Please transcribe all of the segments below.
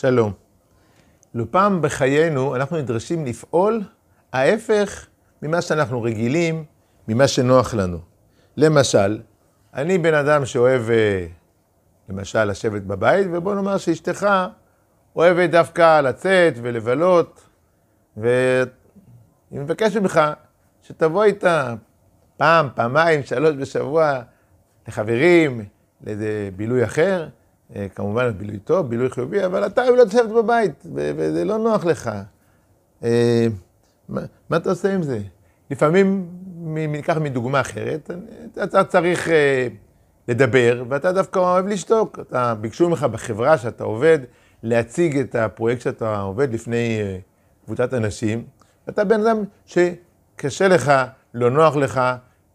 שלום. לא פעם בחיינו אנחנו נדרשים לפעול ההפך ממה שאנחנו רגילים, ממה שנוח לנו. למשל, אני בן אדם שאוהב, אה, למשל, לשבת בבית, ובוא נאמר שאשתך אוהבת דווקא לצאת ולבלות, והיא מבקשת ממך שתבוא איתה פעם, פעמיים, שלוש בשבוע לחברים, לאיזה בילוי אחר, כמובן בילוי טוב, בילוי חיובי, אבל אתה אוהב לשבת בבית, וזה לא נוח לך. אה, מה, אתה עושה עם זה? לפעמים, ניקח מדוגמה אחרת, אתה צריך אה, לדבר, ואתה דווקא אוהב לשתוק. אתה, ביקשו ממך בחברה שאתה עובד, להציג את הפרויקט שאתה עובד לפני קבוצת אנשים, ואתה בן אדם שקשה לך, לא נוח לך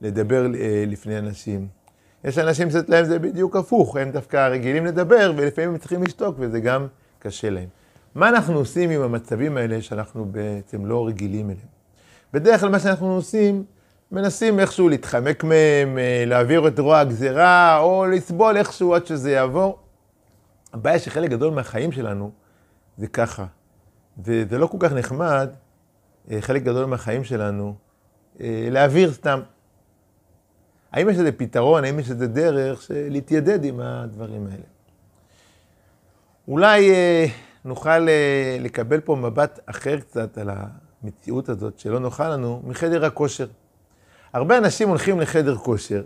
לדבר לפני אנשים. יש אנשים שאצלם זה בדיוק הפוך, הם דווקא רגילים לדבר, ולפעמים הם צריכים לשתוק, וזה גם קשה להם. מה אנחנו עושים עם המצבים האלה שאנחנו בעצם לא רגילים אליהם? בדרך כלל מה שאנחנו עושים, מנסים איכשהו להתחמק מהם, אה, להעביר את רוע הגזירה, או לסבול איכשהו עד שזה יעבור. הבעיה שחלק גדול מהחיים שלנו זה ככה. וזה לא כל כך נחמד, אה, חלק גדול מהחיים שלנו, אה, להעביר סתם. האם יש איזה פתרון, האם יש איזה דרך להתיידד עם הדברים האלה? אולי אה, נוכל אה, לקבל פה מבט אחר קצת על המציאות הזאת שלא נוחה לנו מחדר הכושר. הרבה אנשים הולכים לחדר כושר,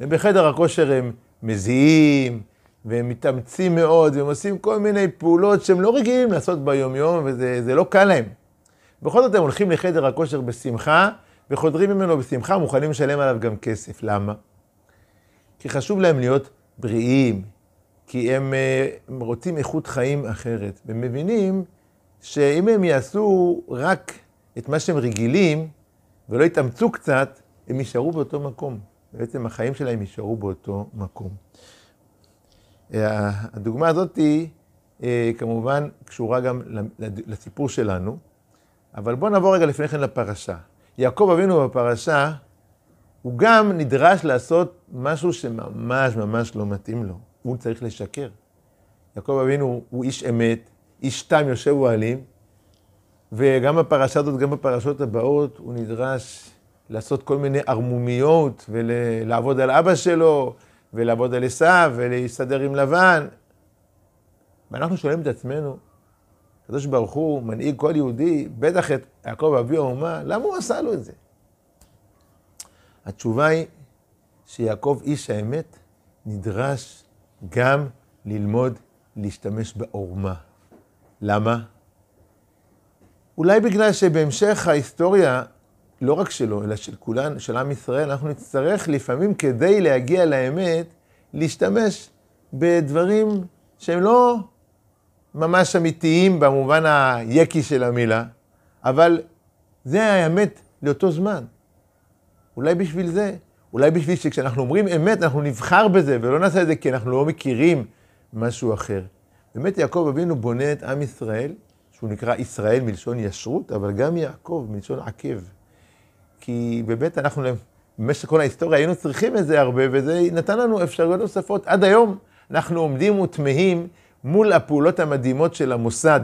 ובחדר הכושר הם מזיעים, והם מתאמצים מאוד, והם עושים כל מיני פעולות שהם לא רגילים לעשות ביום-יום, וזה לא קל להם. בכל זאת הם הולכים לחדר הכושר בשמחה, וחודרים ממנו בשמחה, מוכנים לשלם עליו גם כסף. למה? כי חשוב להם להיות בריאים, כי הם, אה, הם רוצים איכות חיים אחרת. והם מבינים שאם הם יעשו רק את מה שהם רגילים, ולא יתאמצו קצת, הם יישארו באותו מקום. בעצם החיים שלהם יישארו באותו מקום. אה, הדוגמה הזאת היא אה, כמובן קשורה גם לסיפור שלנו, אבל בואו נעבור רגע לפני כן לפרשה. יעקב אבינו בפרשה, הוא גם נדרש לעשות משהו שממש ממש לא מתאים לו. הוא צריך לשקר. יעקב אבינו הוא איש אמת, איש תם יושב אוהלים, וגם בפרשה הזאת, גם בפרשות הבאות, הוא נדרש לעשות כל מיני ערמומיות, ולעבוד על אבא שלו, ולעבוד על עשיו, ולהסתדר עם לבן. ואנחנו שואלים את עצמנו, הקדוש ברוך הוא מנהיג כל יהודי, בטח את יעקב אבי האומה, למה הוא עשה לו את זה? התשובה היא שיעקב איש האמת נדרש גם ללמוד להשתמש בעורמה. למה? אולי בגלל שבהמשך ההיסטוריה, לא רק שלו, אלא של כולן, של עם ישראל, אנחנו נצטרך לפעמים כדי להגיע לאמת, להשתמש בדברים שהם לא ממש אמיתיים במובן היקי של המילה, אבל זה האמת לאותו זמן. אולי בשביל זה, אולי בשביל שכשאנחנו אומרים אמת, אנחנו נבחר בזה, ולא נעשה את זה כי אנחנו לא מכירים משהו אחר. באמת יעקב אבינו בונה את עם ישראל, שהוא נקרא ישראל מלשון ישרות, אבל גם יעקב מלשון עקב. כי באמת אנחנו, במשך כל ההיסטוריה היינו צריכים את זה הרבה, וזה נתן לנו אפשרויות נוספות. עד היום אנחנו עומדים ותמהים מול הפעולות המדהימות של המוסד,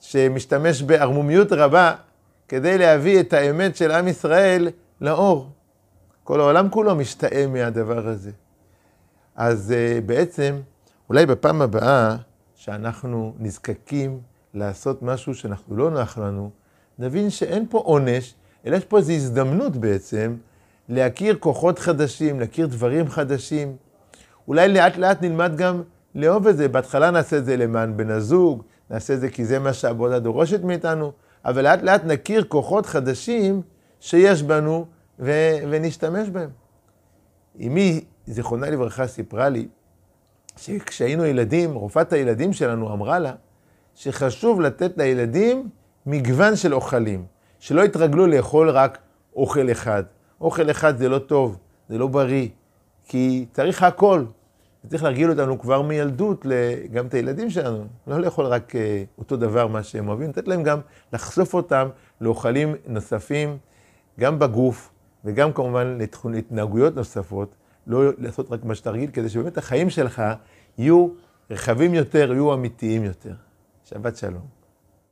שמשתמש בערמומיות רבה כדי להביא את האמת של עם ישראל לאור. כל העולם כולו משתאה מהדבר הזה. אז uh, בעצם, אולי בפעם הבאה שאנחנו נזקקים לעשות משהו שאנחנו לא נוח לנו, נבין שאין פה עונש, אלא יש פה איזו הזדמנות בעצם להכיר כוחות חדשים, להכיר דברים חדשים. אולי לאט לאט נלמד גם לאהוב את זה. בהתחלה נעשה את זה למען בן הזוג, נעשה את זה כי זה מה שהעבודה דורשת מאיתנו, אבל לאט לאט נכיר כוחות חדשים שיש בנו ו- ונשתמש בהם. אמי, זיכרונה לברכה, סיפרה לי שכשהיינו ילדים, רופאת הילדים שלנו אמרה לה שחשוב לתת לילדים מגוון של אוכלים, שלא יתרגלו לאכול רק אוכל אחד. אוכל אחד זה לא טוב, זה לא בריא, כי צריך הכל. צריך להרגיל אותנו כבר מילדות, גם את הילדים שלנו, לא לאכול רק אה, אותו דבר, מה שהם אוהבים, לתת להם גם לחשוף אותם לאוכלים נוספים, גם בגוף, וגם כמובן להתנהגויות נוספות, לא לעשות רק מה שאתה רגיל, כדי שבאמת החיים שלך יהיו רחבים יותר יהיו אמיתיים יותר. שבת שלום.